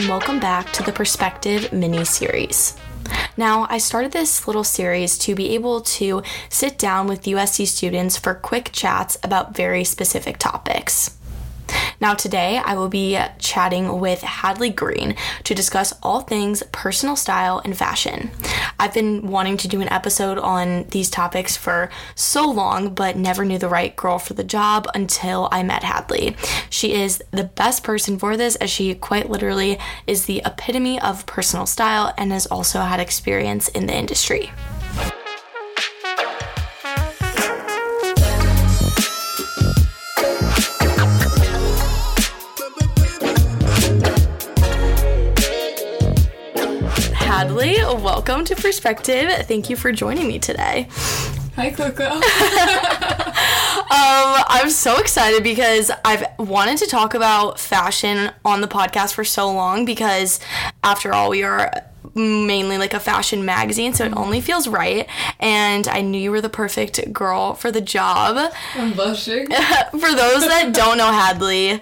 and welcome back to the Perspective mini series. Now, I started this little series to be able to sit down with USC students for quick chats about very specific topics. Now, today I will be chatting with Hadley Greene to discuss all things personal style and fashion. I've been wanting to do an episode on these topics for so long, but never knew the right girl for the job until I met Hadley. She is the best person for this, as she quite literally is the epitome of personal style and has also had experience in the industry. Welcome to Perspective. Thank you for joining me today. Hi, Coco. um, I'm so excited because I've wanted to talk about fashion on the podcast for so long because, after all, we are mainly like a fashion magazine, so it only feels right. And I knew you were the perfect girl for the job. I'm blushing. for those that don't know Hadley,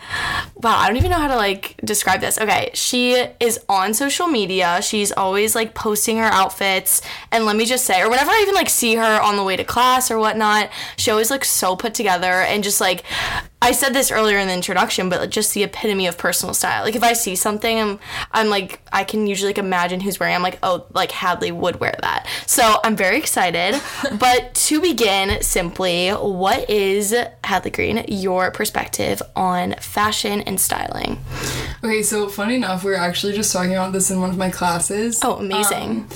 wow, I don't even know how to like describe this. Okay, she is on social media. She's always like posting her outfits. And let me just say, or whenever I even like see her on the way to class or whatnot, she always looks so put together and just like I said this earlier in the introduction, but just the epitome of personal style. Like if I see something, I'm, I'm like I can usually like imagine who's wearing. I'm like, oh, like Hadley would wear that. So I'm very excited. but to begin, simply, what is Hadley Greene your perspective on fashion and styling? Okay, so funny enough, we are actually just talking about this in one of my classes. Oh, amazing! Um,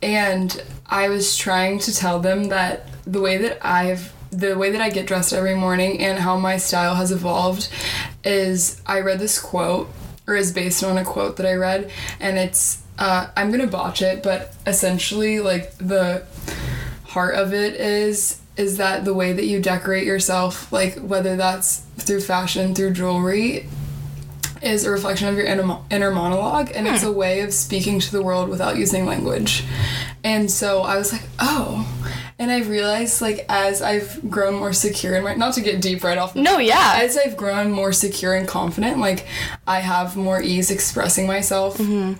and I was trying to tell them that the way that I've the way that I get dressed every morning and how my style has evolved is I read this quote or is based on a quote that I read and it's uh, I'm gonna botch it but essentially like the heart of it is is that the way that you decorate yourself like whether that's through fashion through jewelry is a reflection of your inner, inner monologue and it's a way of speaking to the world without using language. And so i was like oh and i realized like as i've grown more secure in my not to get deep right off No, yeah. as i've grown more secure and confident like i have more ease expressing myself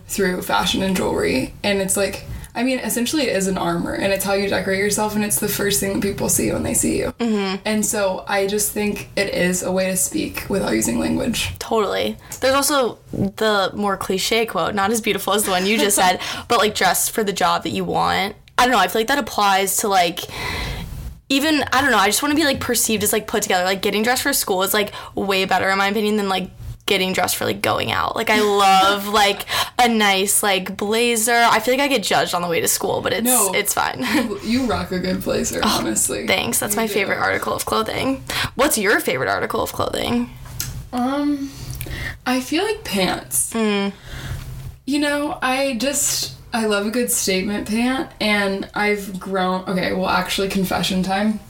through fashion and jewelry and it's like I mean, essentially, it is an armor, and it's how you decorate yourself, and it's the first thing that people see when they see you. Mm-hmm. And so, I just think it is a way to speak without using language. Totally. There's also the more cliche quote, not as beautiful as the one you just said, but like dress for the job that you want. I don't know. I feel like that applies to like even I don't know. I just want to be like perceived as like put together. Like getting dressed for school is like way better in my opinion than like getting dressed for like going out. Like I love like a nice like blazer. I feel like I get judged on the way to school, but it's No. it's fine. You rock a good blazer, honestly. Oh, Thanks. That's You my do. favorite article of clothing. What's your favorite article of clothing? Um, I feel like pants. You know, I just I love a good statement pant, and I've grown. Okay, well, actually, confession time.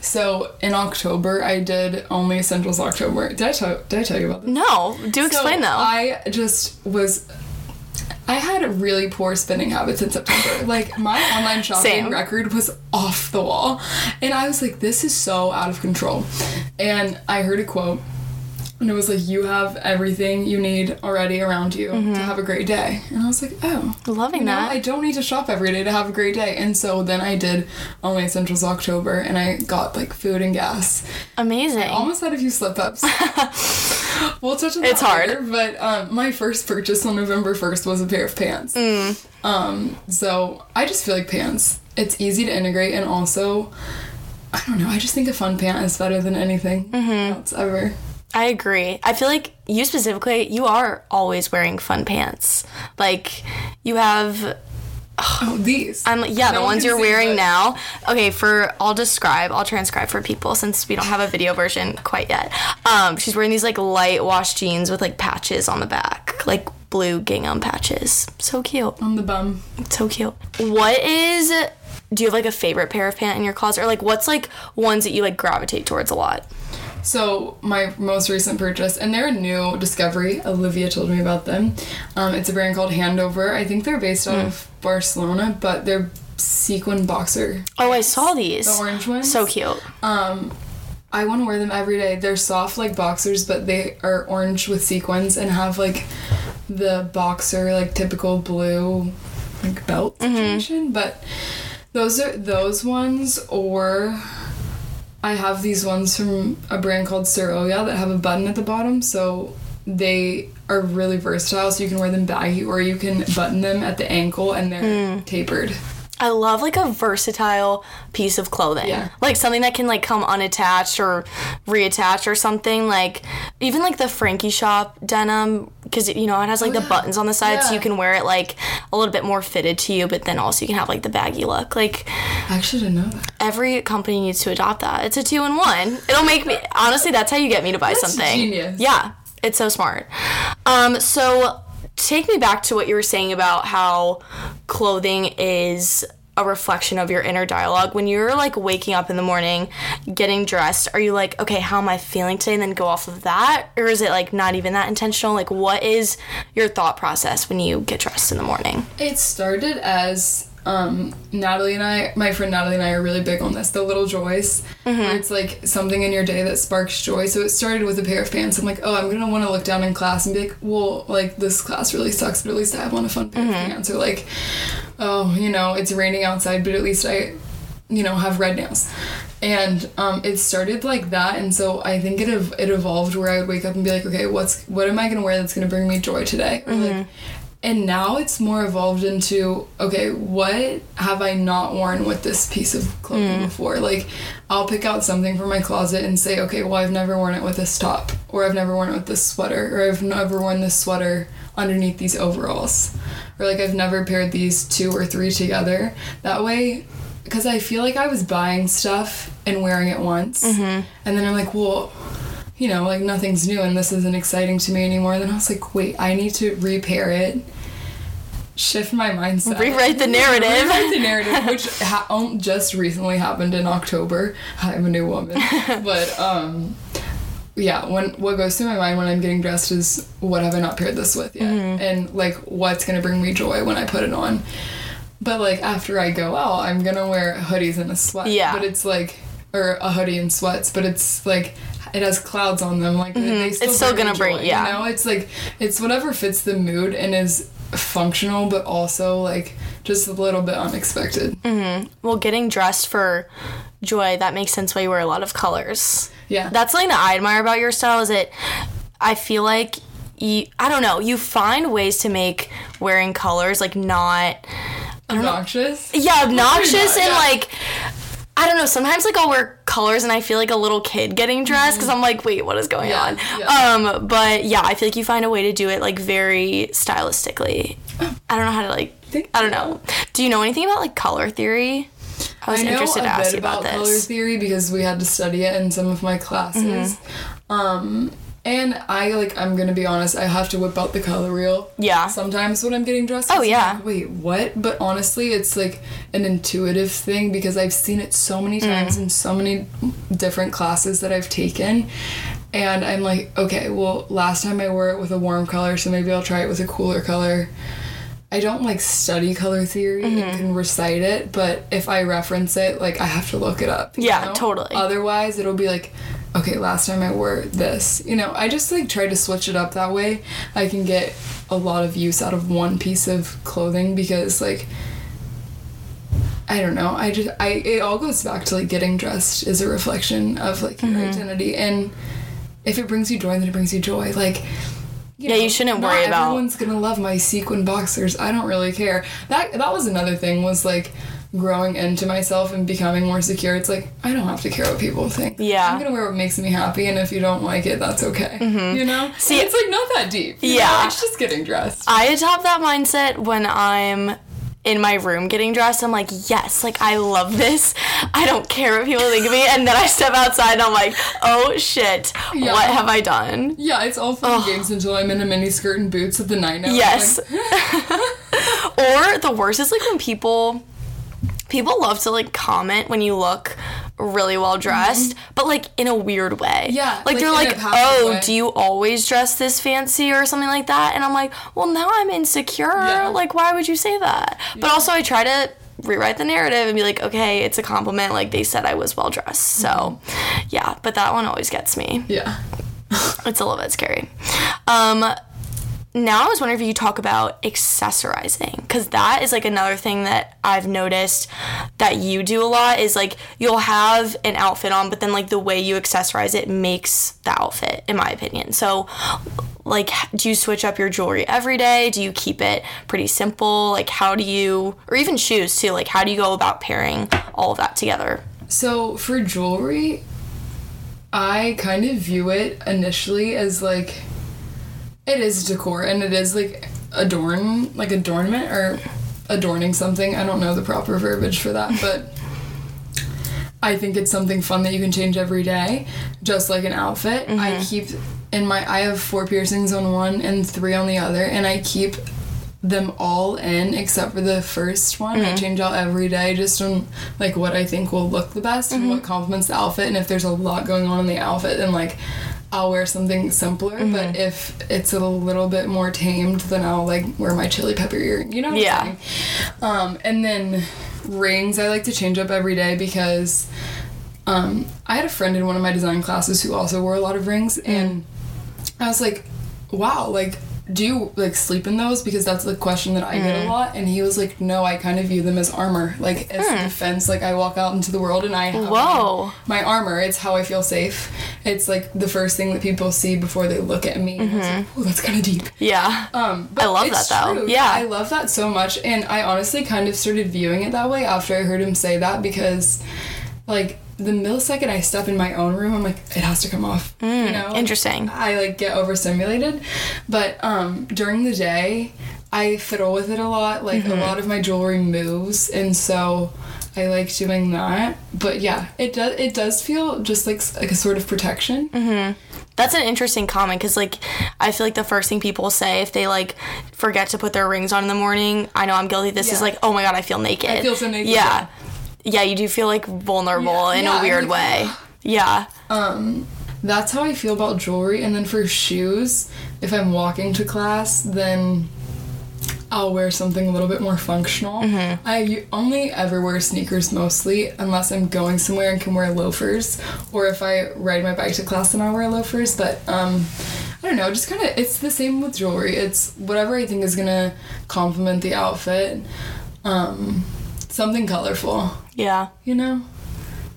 So in October, I did only essentials October. Did I tell Did I tell you about this? No, do explain so though. I just was. I had really poor spending habits in September. Like my online shopping Same. record was off the wall, and I was like, "This is so out of control." And I heard a quote, and it was like, "You have everything you need already around you to have a great day." And I was like, "Oh, Loving you know, that. I don't need to shop every day to have a great day." And so then I did only essentials October, and I got like food and gas. Amazing. I Almost had a few slip ups. we'll touch on that It's hard. later, but um, my first purchase on November 1st was a pair of pants. Mm. Um, so I just feel like pants. It's easy to integrate, and also, I don't know, I just think a fun pant is better than anything Mm-hmm. else ever. I agree. I feel like you specifically, you are always wearing fun pants. Like you have Oh, these. I'm yeah, the No one ones you're wearing now. Okay, for I'll describe, I'll transcribe for people since we don't have a video version quite yet. Um, she's wearing these like light wash jeans with like patches on the back, like blue gingham patches. So cute. on the bum. So cute. What is do you have like a favorite pair of pant in your closet or like what's like ones that you like gravitate towards a lot? So my most recent purchase, and they're a new discovery. Olivia told me about them. Um, it's a brand called Handover. I think they're based out of Barcelona, but they're sequin boxer. Oh, I saw these. The orange ones. So cute. Um, I want to wear them every day. They're soft like boxers, but they are orange with sequins and have like the boxer like typical blue like belt Mm-hmm. situation, but those are those ones or I have these ones from a brand called Soroya that have a button at the bottom, so they are really versatile. So you can wear them baggy, or you can button them at the ankle, and they're Mm. tapered. I love like a versatile piece of clothing. Yeah. Like something that can like come unattached or reattach or something. Like even like the Frankie shop denim because you know it has like the Oh, yeah. buttons on the side so you can wear it like a little bit more fitted to you, but then also you can have like the baggy look. Like I actually didn't know that. every company needs to adopt that. It's a two in one. It'll make me honestly. That's how you get me to buy That's something. genius. Yeah, it's so smart. Um, so take me back to what you were saying about how clothing is a reflection of your inner dialogue. When you're like waking up in the morning, getting dressed, are you like, okay, how am I feeling today, and then go off of that, or is it like not even that intentional? Like, what is your thought process when you get dressed in the morning? It started as um, Natalie and I, my friend Natalie and I are really big on this, the little joys, where it's like something in your day that sparks joy. So it started with a pair of pants. I'm like, oh, I'm gonna want to look down in class and be like, well, like this class really sucks, but at least I have on a fun pair of pants. Or like, oh, you know, it's raining outside, but at least I, you know, have red nails. And um, it started like that, and so I think it ev- it evolved where I would wake up and be like, okay, what's what am I gonna wear that's gonna bring me joy today? Or like, and now it's more evolved into okay, what have I not worn with this piece of clothing hmm. before? Like, I'll pick out something from my closet and say, okay, well, I've never worn it with this top, or I've never worn it with this sweater, or I've never worn this sweater underneath these overalls, or like I've never paired these two or three together. That way, because I feel like I was buying stuff and wearing it once, mm-hmm. and then I'm like, well you know, like nothing's new and this isn't exciting to me anymore. Then I was like, wait, I need to repair it, shift my mindset, Rewrite the narrative. rewrite the narrative, which ha- um, just recently happened in October. I'm a new woman, but um, yeah, when what goes through my mind when I'm getting dressed is what have I not paired this with yet, Mm-hmm. and like what's gonna bring me joy when I put it on. But like after I go out, I'm gonna wear hoodies and a sweat. Yeah. But it's like, or a hoodie and sweats, but it's like it has clouds on them. Like they still Mm-hmm. It's still bring gonna bring- joy, yeah. You know, it's like it's whatever fits the mood and is functional, but also like just a little bit unexpected. Hmm. Well, getting dressed for joy, that makes sense why you wear a lot of colors. Yeah. That's something that I admire about your style is that I feel like you, I don't know, you find ways to make wearing colors like not, Obnoxious. yeah, obnoxious not, and yeah. like, I don't know, sometimes like I'll wear colors and I feel like a little kid getting dressed because I'm like, wait, what is going Yeah, on? yeah. Um, but yeah, I feel like you find a way to do it like very stylistically. I don't know how to like, I don't know. Do you know anything about like color theory? I was I know interested to ask you about, about color theory because we had to study it in some of my classes. Mm-hmm. Um, and I like I'm gonna be honest, I have to whip out the color wheel. Yeah. Sometimes when I'm getting dressed. Oh, yeah. like, Wait, what? But honestly, it's like an intuitive thing because I've seen it so many times Mm. in so many different classes that I've taken. And I'm like, okay, well, last time I wore it with a warm color, so maybe I'll try it with a cooler color. I don't like study color theory Mm-hmm. and can recite it, but if I reference it, like I have to look it up. Yeah, know? totally. Otherwise, it'll be like, okay, last time I wore this. You know, I just like try to switch it up that way. I can get a lot of use out of one piece of clothing because like I don't know. I just I it all goes back to like getting dressed is a reflection of like your Mm-hmm. identity and if it brings you joy, then it brings you joy. Like Yeah, you shouldn't worry about- Everyone's gonna love my sequin boxers. I don't really care. That that was another thing was like growing into myself and becoming more secure. It's like I don't have to care what people think. Yeah. I'm gonna wear what makes me happy, and if you don't like it, that's okay. You know. Mm-hmm. See- it's like not that deep. Yeah. know? it's just getting dressed. I adopt that mindset when I'm in my room getting dressed. I'm like, yes, like I love this. I don't care what people think of me. And then I step outside and I'm like, oh shit, Yeah. what have I done? Yeah, it's all fun and games until I'm in a mini skirt and boots at the night. Yes. Like, Or the worst is like when people people love to like comment when you look really well dressed, but like in a weird way. Mm-hmm. Yeah, Like, like, they're like, "Oh, way." do you always dress this fancy or something like that?" And I'm like, "Well, now I'm insecure. Yeah. Like, why would you say that?" But also I try to rewrite the narrative and be like, "Okay, it's a compliment. Like they said I was well dressed." So, Mm-hmm. yeah, but that one always gets me yeah. it's a little bit scary. Um, now I was wondering if you talk about accessorizing because that is like another thing that I've noticed that you do a lot is like you'll have an outfit on, but then like the way you accessorize it makes the outfit, in my opinion. So, like, do you switch up your jewelry every day? Do you keep it pretty simple? Like, how do you, or even shoes too, like, how do you go about pairing all of that together? So for jewelry, I kind of view it initially as like it is decor and it is like adorn like adornment or adorning something. I don't know the proper verbiage for that, but I think it's something fun that you can change every day, just like an outfit. I mm-hmm. keep in my I have four piercings on one and three on the other, and I keep them all in except for the first one. I mm-hmm. change out every day just on like what I think will look the best and mm-hmm. what complements the outfit. And if there's a lot going on in the outfit, then like I'll wear something simpler. But if it's a little bit more tamed, then I'll like wear my chili pepper earring. You know what Yeah. I'm saying? Um, and then rings I like to change up every day because um, I had a friend in one of my design classes who also wore a lot of rings, and I was like, "Wow, like." Do you like sleep in those? Because that's the question that I get a hmm. lot. And he was like, "No, I kind of view them as armor, like as hmm. defense. Like I walk out into the world and I have Whoa. my armor. It's how I feel safe. It's like the first thing that people see before they look at me. Was like, oh, that's kind of deep. Yeah. Um, but I love it's that, though. true. Yeah. I love that so much, and I honestly kind of started viewing it that way after I heard him say that because, like, the millisecond I step in my own room, I'm like, it has to come off. you know, Mm, interesting. I like get overstimulated, but um, during the day, I fiddle with it a lot. Like Mm-hmm. a lot of my jewelry moves, and so. I like doing that, but yeah, it does. It does feel just like like a sort of protection. Mm-hmm. That's an interesting comment because, like, I feel like the first thing people say if they like forget to put their rings on in the morning, I know I'm guilty. This is like, oh my god, I feel naked. I feel so naked, Yeah, yeah, you do feel like vulnerable Yeah. in Yeah, a weird like, way. Yeah, Um, that's how I feel about jewelry. And then for shoes, if I'm walking to class, then I'll wear something a little bit more functional. I only ever wear sneakers mostly, unless I'm going somewhere and can wear loafers, or if I ride my bike to class, and I'll wear loafers. But um, I don't know, just kind of it's the same with jewelry. It's whatever I think is gonna complement the outfit. Um, something colorful yeah. you know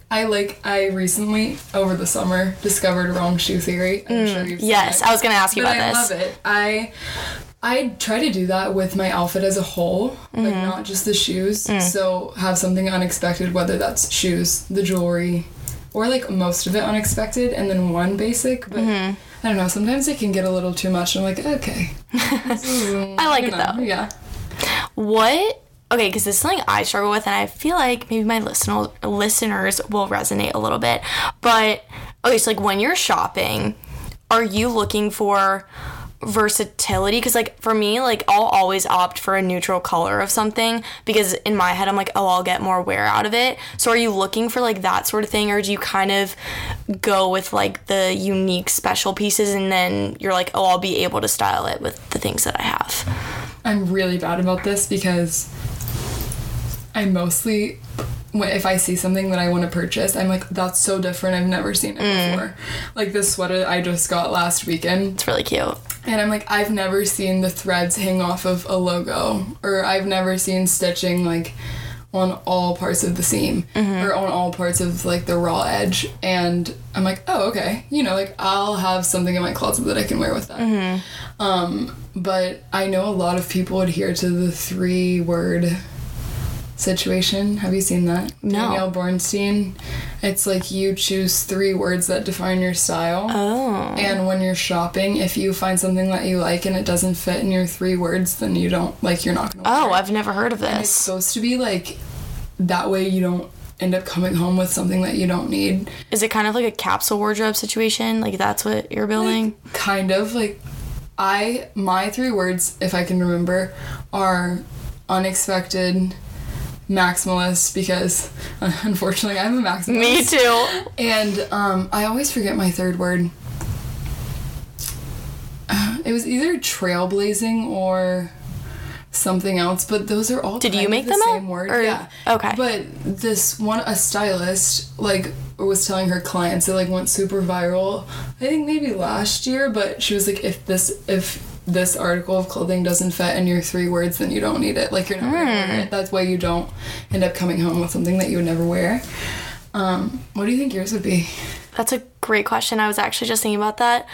i like i recently over the summer discovered wrong shoe theory i'm sure you've seen Yes, it. I was gonna ask you but about i this. I love it i i try to do that with my outfit as a whole like Mm-hmm. not just the shoes Mm. so have something unexpected whether that's shoes the jewelry or like most of it unexpected and then one basic but Mm-hmm. i don't know sometimes it can get a little too much i'm like okay I like it though. yeah What? Okay, because this is something I struggle with, and I feel like maybe my listen- listeners will resonate a little bit. But okay, so like when you're shopping, are you looking for versatility? Because like for me, like I'll always opt for a neutral color of something because in my head I'm like, oh, I'll get more wear out of it. So are you looking for like that sort of thing, or do you kind of go with like the unique special pieces, and then you're like, oh, I'll be able to style it with the things that I have? I'm really bad about this because I mostly, if I see something that I want to purchase, I'm like, that's so different. I've never seen it mm. before. Like this sweater I just got last weekend, It's really cute. and I'm like, I've never seen the threads hang off of a logo, or I've never seen stitching like on all parts of the seam mm-hmm. or on all parts of like the raw edge and i'm like oh okay you know like i'll have something in my closet that i can wear with that mm-hmm. um, but I know a lot of people adhere to the three word situation. Have you seen that? No. Danielle Bornstein. It's like you choose three words that define your style. Oh. And when you're shopping, if you find something that you like and it doesn't fit in your three words, then you don't like you're not gonna Oh, it. I've never heard of And it's supposed to be like that way you don't end up coming home with something that you don't need. Is it kind of like a capsule wardrobe situation? Like that's what you're building? kind of like I my three words, if I can remember, are unexpected, maximalist because unfortunately I'm a maximalist. Me too. And um, I always forget my third word. Uh, It was either trailblazing or something else, but those are all. Did you make the them up? same word. Or- Yeah. okay. But this one, a stylist, like was telling her clients it like went super viral. I think maybe last year, but she was like, if this if this article of clothing doesn't fit in your three words, then you don't need it. Like you're not wear it. That's why you don't end up coming home with something that you would never wear. Um, what do you think yours would be? That's a great question. I was actually just thinking about that.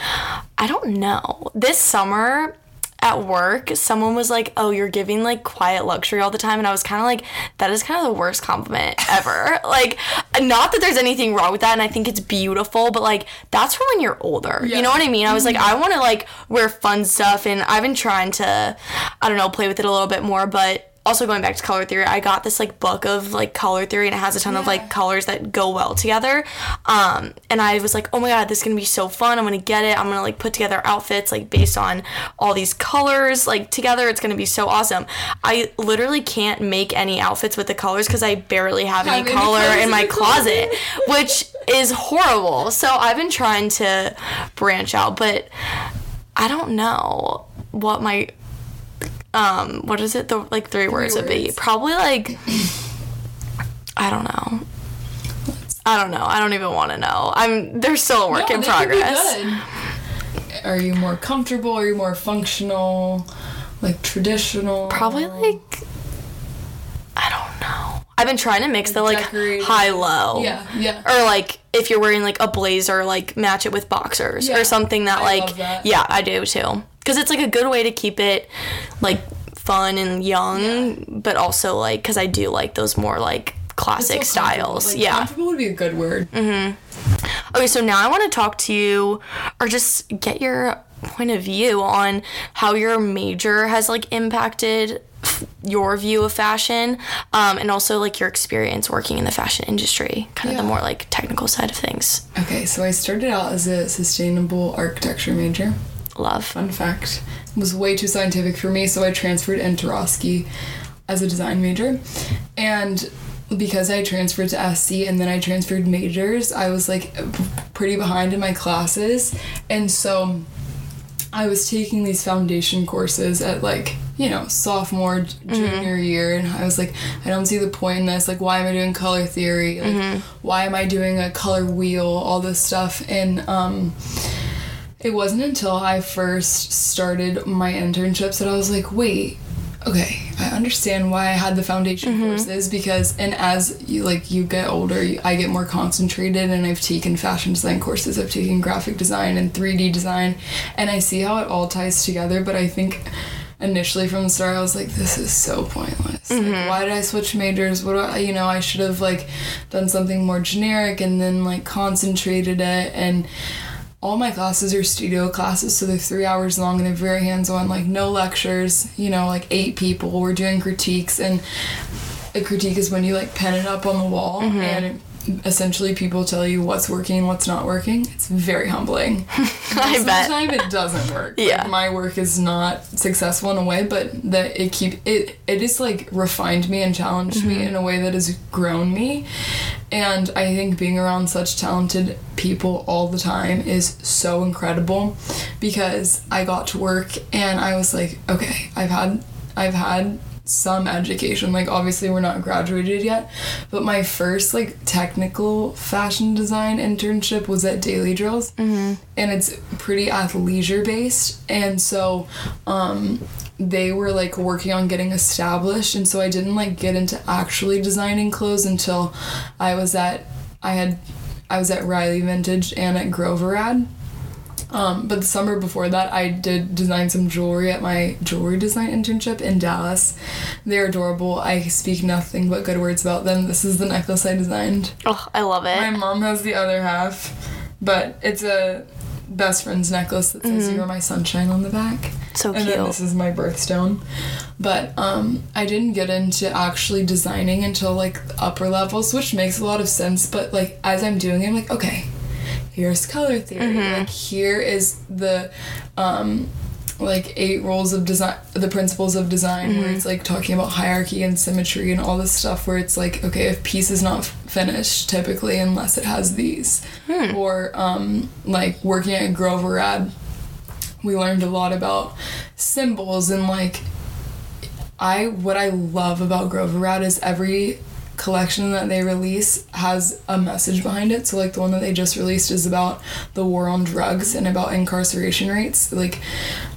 I don't know. This summer at work, someone was like, "Oh, you're giving like quiet luxury all the time," and I was kind of like, "That is kind of the worst compliment ever." like, not that there's anything wrong with that, and I think it's beautiful, but like that's for when you're older. You know what I mean? I was like, mm-hmm. I want to like wear fun stuff, and I've been trying to, I don't know, play with it a little bit more, but also going back to color theory i got this like book of like color theory and it has a ton of like colors that go well together. Um and i was like oh my god this is gonna be so fun. I'm gonna get it. I'm gonna like put together outfits like based on all these colors like together. It's gonna be so awesome. I literally can't make any outfits with the colors because i barely have any color in my closet. which is horrible. So i've been trying to branch out but i don't know what my um what is it the like three, words would be words. probably like i don't know i don't know i don't even want to know i'm there's still a work No, in they could be progress. Are you more comfortable? Are you more functional? Like traditional? probably like i don't know i've been trying to mix the like decorated. high low Yeah, yeah. or like if you're wearing like a blazer like match it with boxers Yeah, or something that I like that. yeah i do too because it's like a good way to keep it like fun and young but also like because i do like those more like classic So styles Like, yeah. Comfortable would be a good word. Mm-hmm. okay so now i want to talk to you or just get your point of view on how your major has like impacted your view of fashion um, and also like your experience working in the fashion industry kind of the more like technical side of things Okay, so I started out as a sustainable architecture major. Love Fun fact. It was way too scientific for me, so I transferred into Roski as a design major. And because I transferred to SC and then I transferred majors, I was like pretty behind in my classes. And so I was taking these foundation courses at like, you know, sophomore, j- junior year, and I was like, I don't see the point in this. Like, why am I doing color theory? Like, why am I doing a color wheel? All this stuff. And, um, it wasn't until I first started my internships that I was like, wait, okay, I understand why I had the foundation mm-hmm. courses because, and as you like you get older, you, I get more concentrated, and I've taken fashion design courses, I've taken graphic design and 3D design, and I see how it all ties together. But I think initially from the start, I was like, this is so pointless. Like, mm-hmm. why did I switch majors? What do I, you know, I should have like done something more generic and then like concentrated it and all my classes are studio classes, so they're three hours long and they're very hands on, like no lectures, you know, like eight people. We're doing critiques, and a critique is when you like pen it up on the wall mm-hmm. and essentially people tell you what's working and what's not working. It's very humbling. I of bet. the time it doesn't work. Yeah. Like, my work is not successful in a way, but that it keep it it is like refined me and challenged me Mm-hmm. in a way that has grown me. And I think being around such talented people all the time is so incredible because I got to work and I was like, okay, I've had I've had some education. Like obviously we're not graduated yet, but my first like technical fashion design internship was at Daily Drills, and it's pretty athleisure based, and so um, they were like working on getting established, and so I didn't like get into actually designing clothes until I was at I had I was at Riley Vintage and at Groverad. Um, but the summer before that, I did design some jewelry at my jewelry design internship in Dallas. They're adorable. I speak nothing but good words about them. This is the necklace I designed. oh i love it My mom has the other half, but it's a best friend's necklace that says "You're my sunshine" on the back. so And then this is my birthstone. But um, I didn't get into actually designing until like upper levels, which makes a lot of sense. But like as I'm doing it, I'm like, okay, here's color theory. Like here is the um, like eight rules of design, the principles of design, where it's like talking about hierarchy and symmetry and all this stuff. Where it's like, okay, if piece is not finished, typically unless it has these, or um, like working at Grover Ad we learned a lot about symbols and like I what I love about Grover Rat is every collection that they release has a message behind it. So like the one that they just released is about the war on drugs and about incarceration rates. Like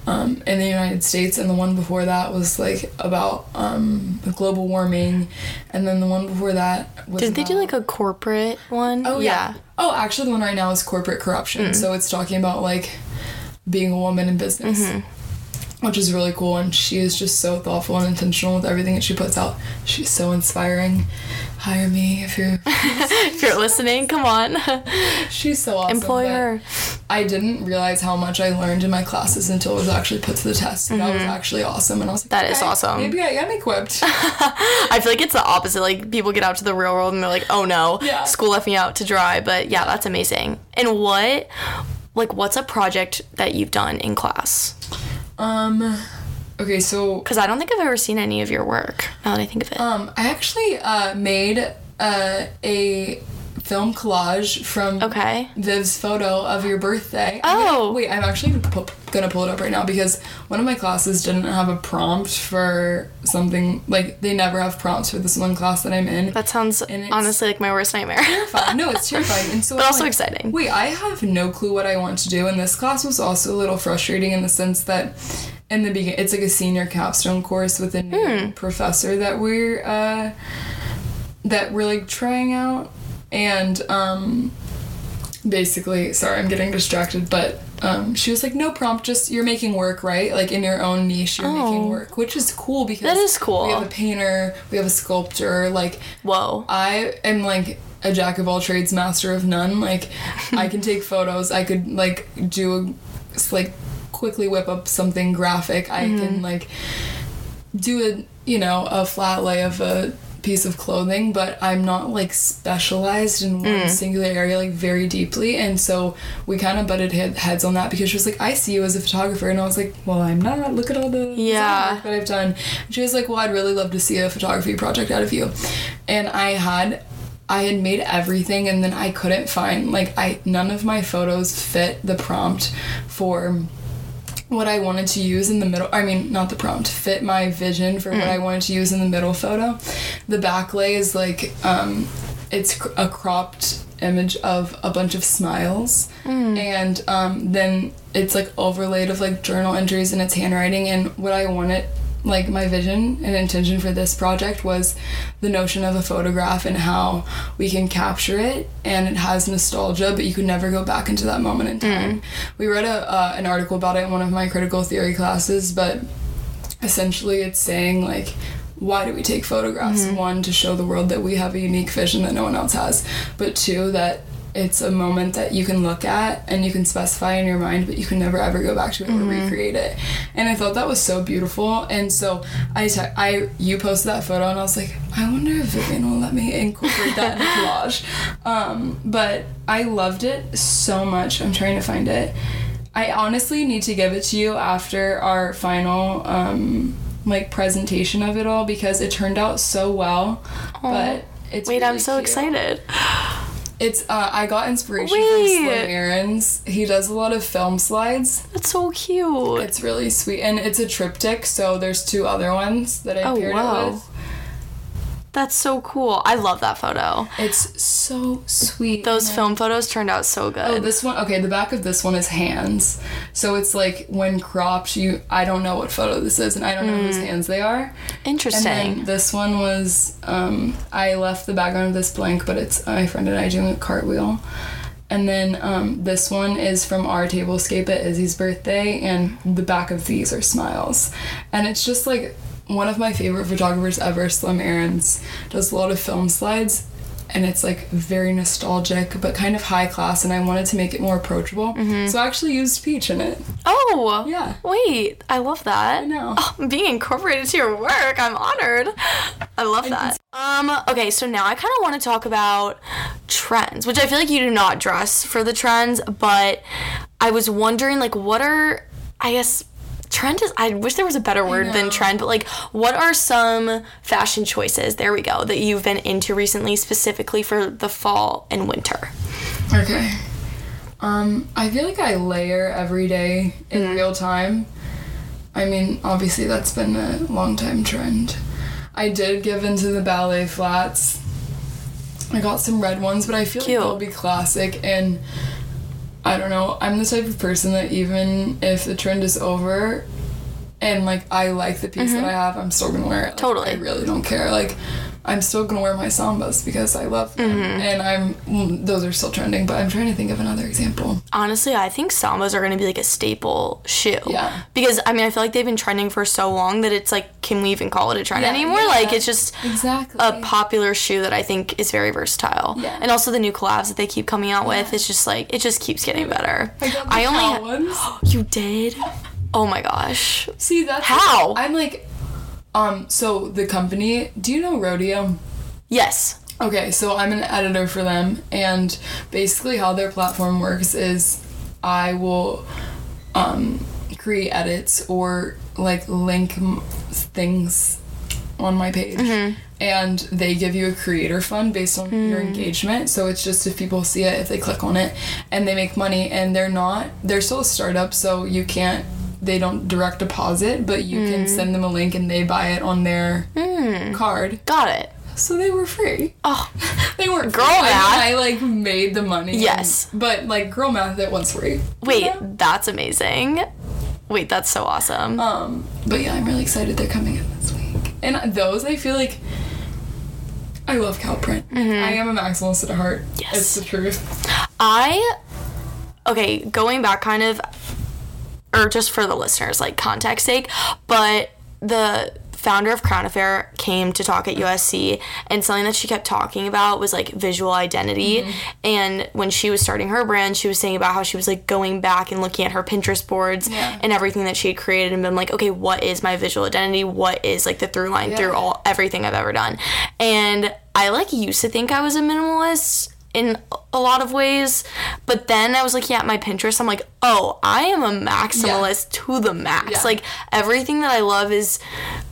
um, in the United States, and the one before that was like about um, global warming, and then the one before that was. Did they do like a corporate one? Oh yeah. Oh, actually, the one right now is corporate corruption. Mm. So it's talking about like being a woman in business, Mm-hmm. which is really cool. And she is just so thoughtful and intentional with everything that she puts out. She's so inspiring. Hire me if you're. If you're listening, come on. She's so awesome. Employ her. I didn't realize how much I learned in my classes until it was actually put to the test. So That was actually awesome, and I was like, Mm-hmm. That is awesome." Maybe I am equipped. I feel like it's the opposite. Like people get out to the real world and they're like, "Oh no, Yeah. school left me out to dry." But yeah, that's amazing. And what, like, what's a project that you've done in class? um. Okay, so Because I don't think I've ever seen any of your work. Now that I think of it. Um, I actually uh, made uh, a film collage from Okay. Viv's photo of your birthday. Oh. Wait, I'm actually pu- gonna pull it up right now because one of my classes didn't have a prompt for something like they never have prompts for this one class that I'm in. that sounds honestly like my worst nightmare. terrifying. No, it's terrifying. And so But I'm also like, exciting. Wait, I have no clue what I want to do, and this class was also a little frustrating in the sense that in the beginning, it's like a senior capstone course with a new Hmm. professor that we're uh, that we're like trying out, and um, basically, sorry, I'm getting distracted, but. Um, she was like, no prompt, just you're making work, right? Like in your own niche, you're Oh. making work, which is cool because That is cool. We have a painter, we have a sculptor, like Whoa. I am like a jack of all trades, master of none. Like, I can take photos. I could like do a, like quickly whip up something graphic. I can mm-hmm. like do a you know a flat lay of a piece of clothing, but I'm not like specialized in one mm. singular area like very deeply. And so we kind of butted head- heads on that because she was like, "I see you as a photographer," and I was like, "Well, I'm not. Look at all the Yeah. work that I've done." And she was like, "Well, I'd really love to see a photography project out of you," and I had. I had made everything and then I couldn't find like I none of my photos fit the prompt for what I wanted to use in the middle. I mean, not the prompt, fit my vision for what I wanted to use in the middle photo. The backlay is like, um, it's a cropped image of a bunch of smiles, and um, then it's like overlaid of like journal entries and its handwriting. And what I wanted, like my vision and intention for this project was the notion of a photograph and how we can capture it and it has nostalgia but you could never go back into that moment in time. We read a, uh, an article about it in one of my critical theory classes but essentially it's saying like why do we take photographs? One to show the world that we have a unique vision that no one else has but two that it's a moment that you can look at and you can specify in your mind but you can never ever go back to it or recreate it and i thought that was so beautiful and so i i you posted that photo and i was like i wonder if vivian will let me incorporate that in the collage um, but i loved it so much i'm trying to find it I honestly need to give it to you after our final um like presentation of it all because it turned out so well. But it's Wait, I'm so cute. excited. It's uh I got inspiration Wait. from Slim Aarons. He does a lot of film slides. That's so cute. It's really sweet and it's a triptych, so there's two other ones that I Oh, paired wow. it with. That's so cool. I love that photo. It's so sweet. Those and film photos turned out so good. Oh, this one. Okay, the back of this one is hands. So it's like when cropped, you. I don't know what photo this is, and I don't know whose hands they are. And Interesting. then this one was. Um, I left the background of this blank, but it's my friend and I doing a cartwheel. And then um, this one is from our tablescape at Izzy's birthday, and the back of these are smiles. And it's just like one of my favorite photographers ever, Slim Aarons, does a lot of film slides, and it's like very nostalgic but kind of high class. And I wanted to make it more approachable, so I actually used peach in it. oh, Yeah. Wait, I love that. I know. Oh, being incorporated to your work, I'm honored. I love that. Um, okay, so now I kind of want to talk about trends, which I feel like you do not dress for the trends, but I was wondering, like, what are, I guess, trend is, I wish there was a better word than trend, but like, what are some fashion choices, there we go, that you've been into recently, specifically for the fall and winter? Okay. Um, I feel like I layer every day in real time. I mean, obviously that's been a long time trend. I did give into the ballet flats. I got some red ones, but I feel Cute. like they'll be classic and I don't know. I'm the type of person that even if the trend is over and like I like the piece that I have, I'm still gonna wear it. Like, Mm-hmm. Totally. I really don't care. Like I'm still gonna wear my sambas because I love them, Mm-hmm. and I'm those are still trending. But I'm trying to think of another example. Honestly, I think sambas are to be like a staple shoe. Yeah. Because I mean, I feel like they've been trending for so long that it's like, can we even call it a trend Yeah, anymore? yeah. Like, it's just Exactly. a popular shoe that I think is very versatile. Yeah. And also the new collabs that they keep coming out with, it's just like it just keeps getting better. I got the I only ones. you did. Oh my gosh. See that's How? I'm like, um. So the company. Do you know Rodeo? Yes. Okay, so I'm an editor for them, and basically how their platform works is I will um, create edits or like link m- things on my page. And they give you a creator fund based on your engagement. So it's just if people see it, if they click on it, and they make money. And they're not, they're still a startup, so you can't, they don't direct deposit, but you can send them a link and they buy it on their card. Got it. So they were free. Oh, They weren't Girl free. I, math. mean, I like made the money. Yes. but like girl math, it was free. wait, Yeah. that's amazing. Wait, that's so awesome. Um, but yeah, I'm really excited they're coming in this week. And those, I feel like. I love cow print. I am a maximalist at heart. Mm-hmm. Yes. It's the truth. I okay, going back kind of or just for the listeners, like context sake, but the founder of Crown Affair came to talk at USC and something that she kept talking about was like visual identity Mm-hmm. and when she was starting her brand she was saying about how she was like going back and looking at her Pinterest boards Yeah. and everything that she had created and been like okay what is my visual identity what is like the through line through all everything I've ever done and I like used to think I was a minimalist in a lot of ways. But then I was looking at my Pinterest, I'm like, oh, I am a maximalist to the max. Yeah. Like everything that I love is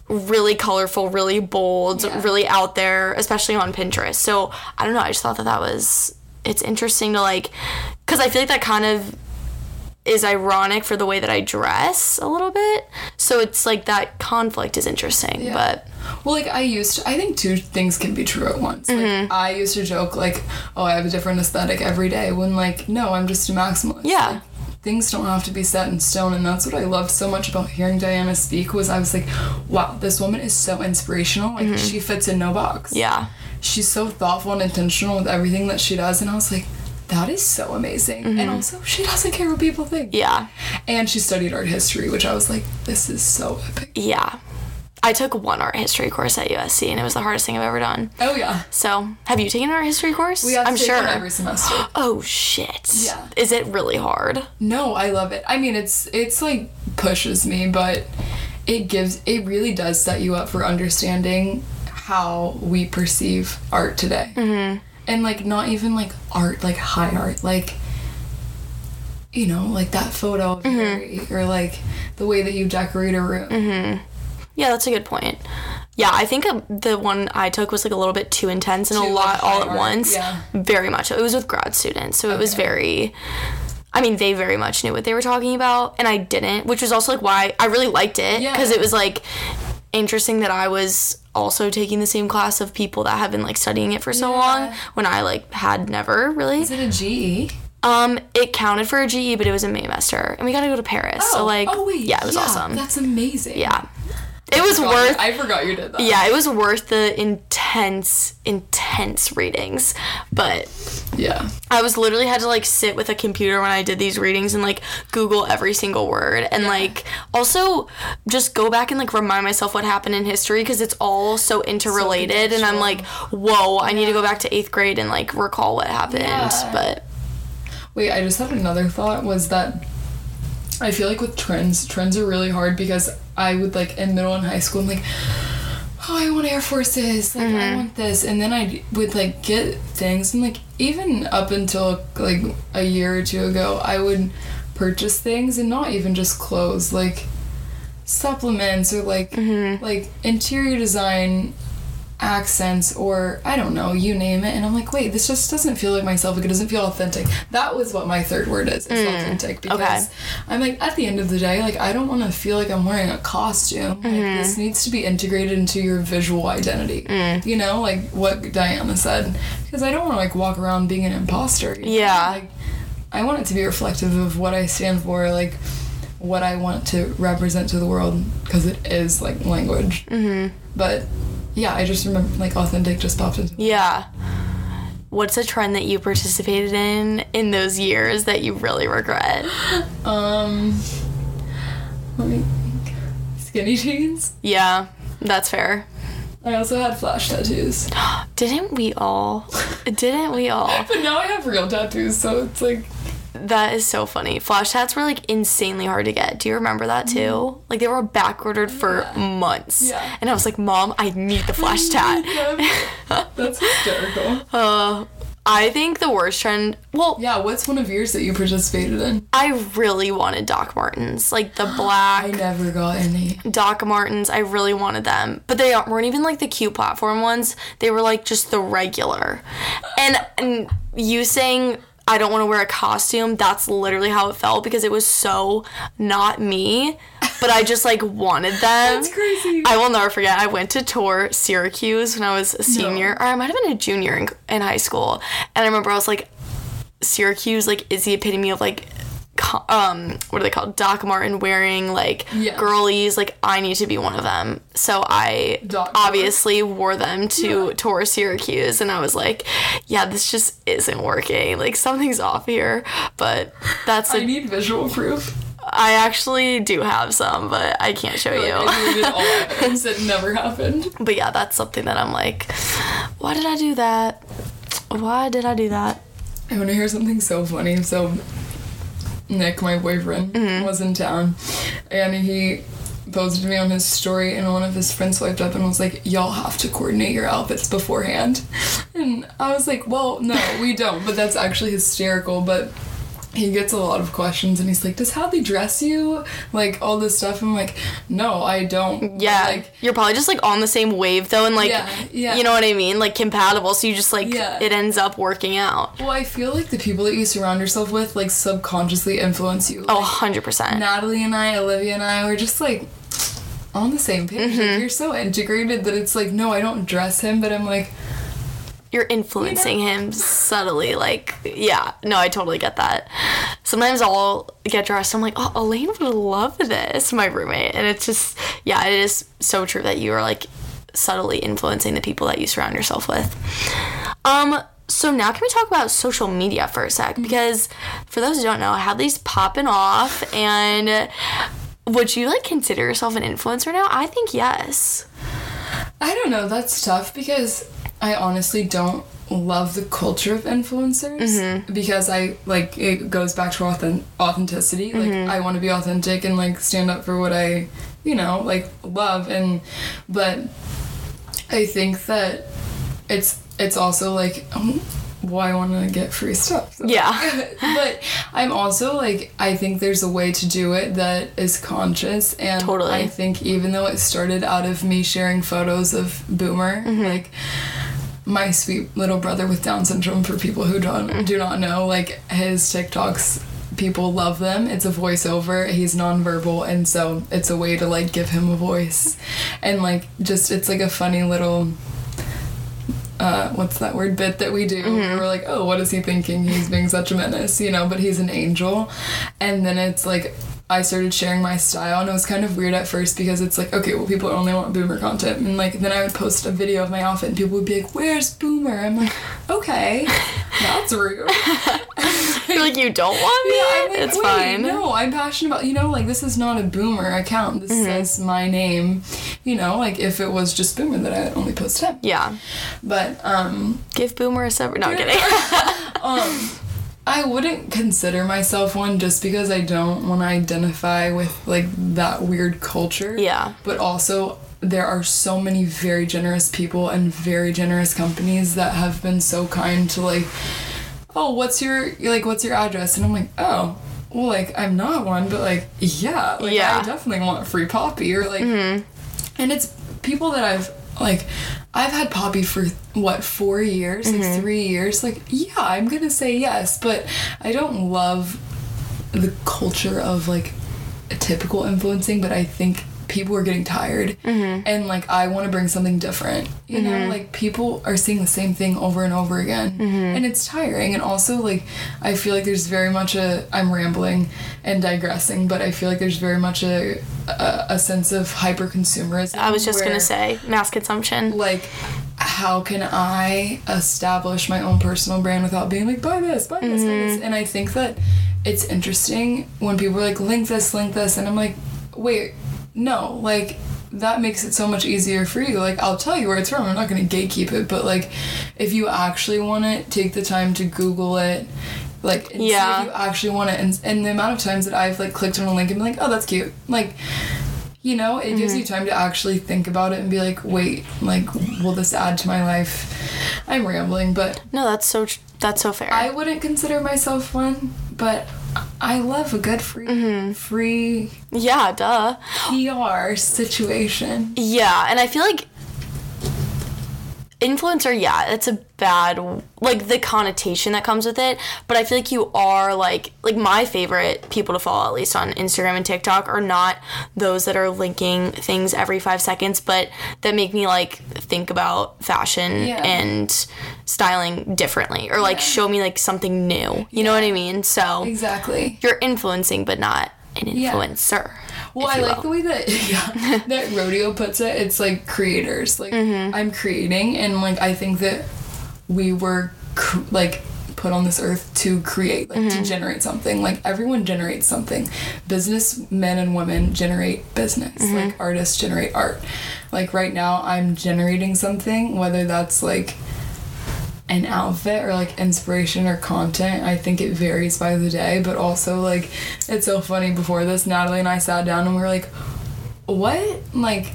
really colorful, really bold, Yeah. really out there, especially on Pinterest. So I don't know. I just thought that that was, it's interesting to like, because I feel like that kind of is ironic for the way that I dress a little bit. So it's like that conflict is interesting. But Well, like I used to, I think two things can be true at once. Mm-hmm. Like I used to joke like, "Oh, I have a different aesthetic every day." When like, no, I'm just a maximalist. Yeah. Like, things don't have to be set in stone, and that's what I loved so much about hearing Diana speak. Was I was like, "Wow, this woman is so inspirational. Like she fits in no box. Mm-hmm. yeah. She's so thoughtful and intentional with everything that she does." And I was like. That is so amazing. Mm-hmm. And also, she doesn't care what people think. Yeah. And she studied art history, which I was like, this is so epic. Yeah. I took one art history course at USC and it was the hardest thing I've ever done. Oh, yeah. So, have you taken an art history course? We have to I'm take sure. every semester. oh shit. Yeah. Is it really hard? No, I love it. I mean, it's it's like pushes me, but it gives it really does set you up for understanding how we perceive art today. Mm-hmm. And like not even like art, like high art, like you know, like that photo of Harry, or like the way that you decorate a room. Yeah, that's a good point. Yeah, I think uh, the one I took was like a little bit too intense and a lot like, all at once. yeah. Very much. It was with grad students, so it was very. I mean, they very much knew what they were talking about, and I didn't, which was also like why I really liked it Yeah. because it was like interesting that I was also taking the same class of people that have been like studying it for so Yeah. long when I like had never really. Is it a GE? Um, it counted for a GE, but it was a Maymester, and we got to go to Paris. so like, oh wait, yeah, it was awesome. That's amazing. Yeah, it was Forgot- worth. I forgot you did that. Yeah, it was worth the intense, intense readings. But Yeah. I was literally had to like sit with a computer when I did these readings and like Google every single word and like also just go back and like remind myself what happened in history because it's all so interrelated. and I'm like, whoa, I need to go back to eighth grade and like recall what happened. Yeah. But Wait, I just had another thought was that I feel like with trends, trends are really hard because I would like in middle and high school, I'm like, oh, I want Air Forces, like I mm-hmm. want this, and then I would like get things, and like even up until like a year or two ago, I would purchase things and not even just clothes, like supplements or like mm-hmm. like interior design accents or I don't know, you name it. And I'm like, wait, this just doesn't feel like myself. Like it doesn't feel authentic. That was what my third word is, is hmm. authentic. Because okay. I'm like, at the end of the day, like I don't want to feel like I'm wearing a costume. Like mm-hmm. this needs to be integrated into your visual identity. Mm. You know, like what Diana said. Because I don't want to like walk around being an imposter. you know? Yeah. Like I want it to be reflective of what I stand for, like what I want to represent to the world, because it is like language. Mm-hmm. But yeah, I just remember like authentic just popped into. Yeah. What's a trend that you participated in in those years that you really regret? Um, let me think. Skinny jeans. Yeah, that's fair. I also had flash tattoos. Didn't we all? Didn't we all? But now I have real tattoos, so it's like That is so funny. Flash tats were like insanely hard to get. Do you remember that too? Like they were back ordered for months. Mm-hmm. Yeah. And I was like, Mom, I need the flash tat. That's hysterical. Uh, I think the worst trend. Well, Yeah, what's one of yours that you participated in? I really wanted Doc Martens, like the black. I never got any. Doc Martens. I really wanted them, but they weren't even like the cute platform ones. They were like just the regular. And and you saying I don't want to wear a costume. That's literally how it felt because it was so not me. But I just like wanted them. That's crazy. I will never forget. I went to tour Syracuse when I was a senior, or I might have been a junior in, in high school. And I remember I was like, Syracuse like is the epitome of like um what are they called Doc Marten wearing like Yes. girlies like I need to be one of them so I Doc obviously wore them to tour Syracuse and I was like yeah this just isn't working like something's off here but that's I a, need visual proof. I actually do have some but I can't show Like, you I needed all evidence. It never happened. but yeah that's something that I'm like why did I do that why did I do that I want to hear something so funny. So, Nick, my boyfriend, mm-hmm. was in town, and he posted me on his story, and one of his friends swiped up and was like, "Y'all have to coordinate your outfits beforehand," and I was like, "Well, no, we don't." But that's actually hysterical. But he gets a lot of questions, and he's like, "Does Hadley dress you?" Like all this stuff. I'm like, "No, I don't." Yeah, Like, you're probably just like on the same wave though, and like, Yeah, yeah. you know what I mean, like compatible. So you just like Yeah. it ends up working out. well, I feel like the people that you surround yourself with, like, subconsciously influence you. Oh, 100 percent. Natalie and I, Olivia and I, were just like on the same page. Mm-hmm. Like, you're so integrated that it's like, no, I don't dress him, but I'm like, You're influencing him subtly. Like, yeah, no, I totally get that. Sometimes I'll get dressed. I'm like, oh, Elaine would love this, my roommate, and it's just, yeah, it is so true that you are like subtly influencing the people that you surround yourself with. Um. So now can we talk about social media for a sec? Because for those who don't know, Hadley's popping off, and would you like consider yourself an influencer now? I think yes. I don't know, that's tough because I honestly don't love the culture of influencers Mm-hmm. because I like it goes back to authen- authenticity. Like Mm-hmm. I want to be authentic and like stand up for what I, you know, like love and but I think that it's it's also like um, well, I want to get free stuff. So- Yeah. but I'm also like I think there's a way to do it that is conscious and Totally. I think even though it started out of me sharing photos of Boomer, Mm-hmm. like my sweet little brother with Down syndrome for people who don't do not know, like his TikToks people love them. It's a voiceover. He's nonverbal and so it's a way to like give him a voice. And like just it's like a funny little uh, what's that word bit that we do? We're like, oh, what is he thinking? He's being such a menace, you know, but he's an angel. And then it's like, I started sharing my style, and it was kind of weird at first because it's like, okay, well, people only want boomer content. And like, then I would post a video of my outfit, and people would be like, where's boomer? I'm like, okay, that's rude. You're like you don't want me. Yeah, like, it's fine. No, I'm passionate about you know, like this is not a boomer account. This Mm-hmm. says my name. You know, like if it was just boomer that I only post him. Yeah. But um Give Boomer a separate. No, I'm kidding. um I wouldn't consider myself one just because I don't want to identify with like that weird culture. Yeah. But also there are so many very generous people and very generous companies that have been so kind to like oh what's your like what's your address and I'm like oh well like I'm not one but like yeah like Yeah. Mm-hmm. I definitely want free poppy or like and it's people that I've like I've had Poppy for what four years, Mm-hmm. like three years. Like yeah, I'm gonna say yes, but I don't love the culture of like a typical influencing. But I think people are getting tired mm-hmm. and like i want to bring something different you know? Mm-hmm. Like people are seeing the same thing over and over again. Mm-hmm. And it's tiring and also like i feel like there's very much a i'm rambling and digressing but i feel like there's very much a a, a sense of hyper consumerism I was just gonna say mass consumption. like how can i establish my own personal brand without being like buy this buy this buy this? And i think that it's interesting when people are like link this link this and i'm like wait no like that makes it so much easier for you. Like i'll tell you where it's from. I'm not going to gatekeep it but like if you actually want it take the time to google it. Like and see Yeah. if you actually want it. And, and the amount of times that i've like clicked on a link and been like oh that's cute. Like you know it gives mm-hmm. you time to actually think about it and be like wait like will this add to my life? I'm rambling but No, that's so tr- that's so fair. i wouldn't consider myself one but i love a good free mm-hmm. free yeah, duh. pr situation Yeah, and I feel like influencer, yeah, it's a bad like the connotation that comes with it, but I feel like you are like like my favorite people to follow at least on Instagram and TikTok are not those that are linking things every 5 seconds, but that make me like think about fashion Yeah. and styling differently or like show me like something new. You know what I mean? So exactly you're influencing but not an Yeah. influencer. Well, if I like will. the way that yeah, that rodeo puts it. It's like creators. Like Mm-hmm. I'm creating, and like I think that we were cr- like put on this earth to create, like Mm-hmm. to generate something. Like everyone generates something. Business men and women generate business. Mm-hmm. Like artists generate art. Like right now, I'm generating something, whether that's like an outfit or like inspiration or content. I think it varies by the day, but also like it's so funny before this Natalie and I sat down and we were like what? Like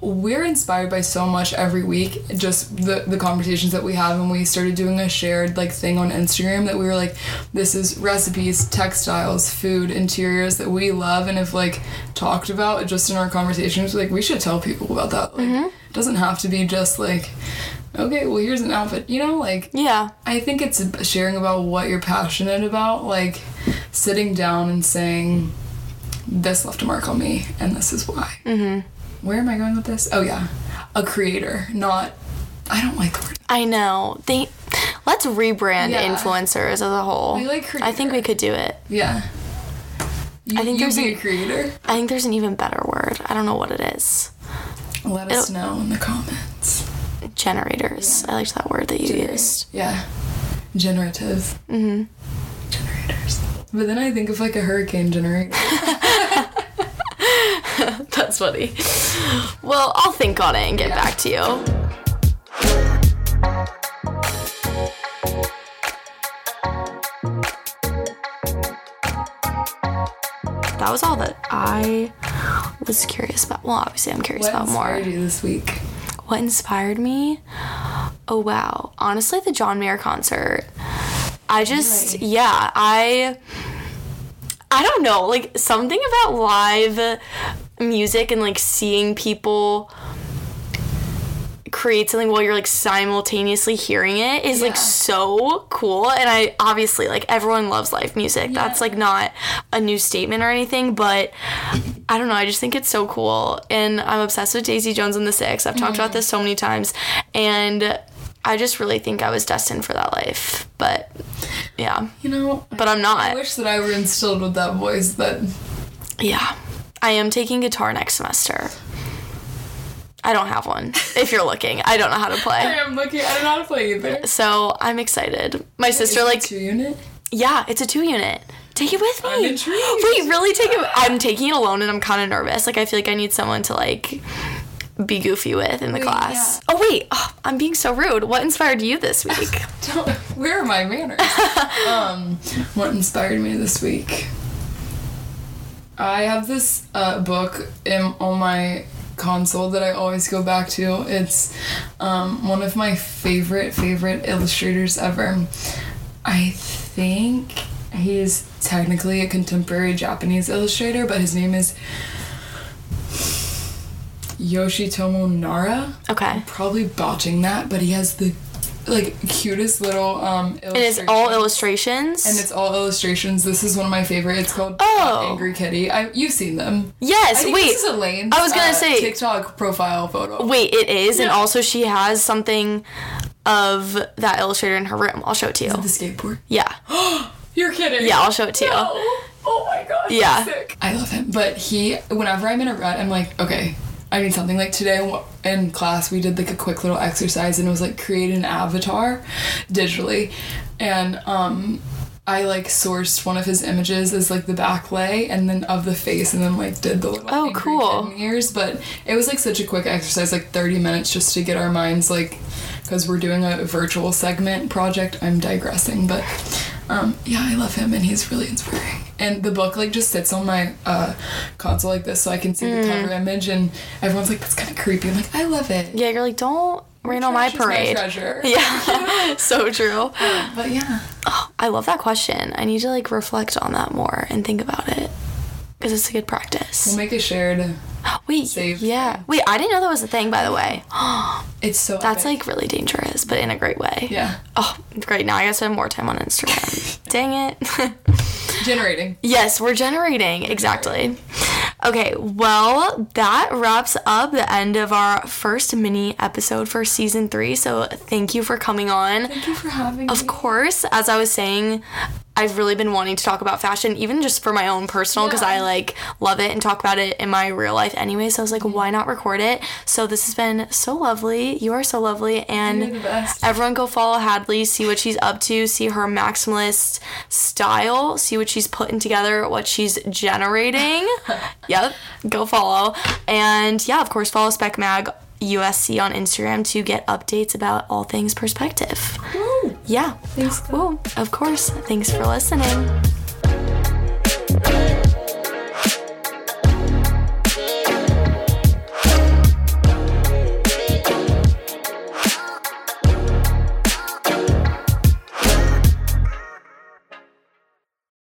we're inspired by so much every week just the the conversations that we have and we started doing a shared like thing on Instagram that we were like this is recipes textiles food interiors that we love and have like talked about just in our conversations. Like we should tell people about that. Like mm-hmm. it doesn't have to be just like okay well here's an outfit you know like Yeah. I think it's sharing about what you're passionate about, like sitting down and saying, "This left a mark on me, and this is why." Mm-hmm. Where am I going with this? Oh yeah, a creator, not. I don't like the word. I know. They let's rebrand Yeah. influencers as a whole. We like creator. I think we could do it. Yeah. You, I think there's be an- a creator. I think there's an even better word. I don't know what it is. Let us It'll- know in the comments. Generators. I liked that word that you used. Yeah. Generative. Mm-hmm. Generators. But then I think of like a hurricane generator. That's funny. Well, I'll think on it and get Yeah. back to you. That was all that I was curious about. Well, obviously, I'm curious what about more. inspired you this week? What inspired me? Oh wow. Honestly, the John Mayer concert. I just yeah, I I don't know, like something about live music and like seeing people create something while you're like simultaneously hearing it is Yeah. like so cool and I obviously like everyone loves live music. That's like not a new statement or anything, but I don't know, I just think it's so cool and I'm obsessed with Daisy Jones and the Six. I've talked about mm. this so many times and I just really think I was destined for that life. But yeah, You know, but I'm not. I wish that I were instilled with that voice that Yeah. I am taking guitar next semester. I don't have one. If you're looking, I don't know how to play. I am looking. I don't know how to play either. So I'm excited. My sister like two unit. yeah, it's a two unit. Take it with me. I'm intrigued. Wait, really take it? I'm taking it alone and I'm kind of nervous. Like I feel like I need someone to like be goofy with in the Wait, class. Oh wait, oh, I'm being so rude. What inspired you this week? Don't, where are my manners? um, what inspired me this week? I have this uh, book in, on my console that I always go back to. It's um, one of my favorite favorite illustrators ever. I think he's technically a contemporary Japanese illustrator, but his name is Yoshitomo Nara. Okay. Probably botching that, but he has the like cutest little um And it's all illustrations. and it's all illustrations. This is one of my favorite. It's called Oh. Angry Kitty. I you've seen them. Yes, wait. this is Elaine's. I was gonna uh, say- TikTok profile photo. Wait, it is, and also she has something of that illustrator in her room. I'll show it to you. The skateboard. Yeah. You're kidding. Yeah, I'll show it to you. Oh my god. Yeah. I love him. But he, whenever I'm in a rut, I'm like, okay, I need something. Like today in class, we did like a quick little exercise, and it was like create an avatar digitally, and um. I like sourced one of his images as like the back lay and then of the face and then like did the little Oh, cool. ears but it was like such a quick exercise like 30 minutes just to get our minds like because we're doing a virtual segment project I'm digressing but um yeah I love him and he's really inspiring and the book like just sits on my uh console like this so I can see the cover image and everyone's like that's kind of creepy I'm like I love it Yeah, you're like, don't rain on my parade. treasure. Yeah, so true. but yeah I love that question. I need to like reflect on that more and think about it because it's a good practice. we'll make a shared Wait, Save yeah. Wait, I didn't know that was a thing, by the way. it's so That's epic. like really dangerous, but in a great way. yeah Oh, great. Now I guess I have more time on Instagram. Dang it. generating yes, we're generating. Exactly. Okay, well, that wraps up the end of our first mini episode for season three. So thank you for coming on. thank you for having Of me Of course, as I was saying, I've really been wanting to talk about fashion, even just for my own personal, because I like love it and talk about it in my real life anyway. So I was like, why not record it? So this has been so lovely. You are so lovely, and everyone go follow Hadley, see what she's up to, see her maximalist style, see what she's putting together, what she's generating. yep, go follow, and yeah, of course, follow Spec Mag. USC on Instagram to get updates about all things perspective. Woo. Yeah. Thanks, Well, of course. Thanks for listening.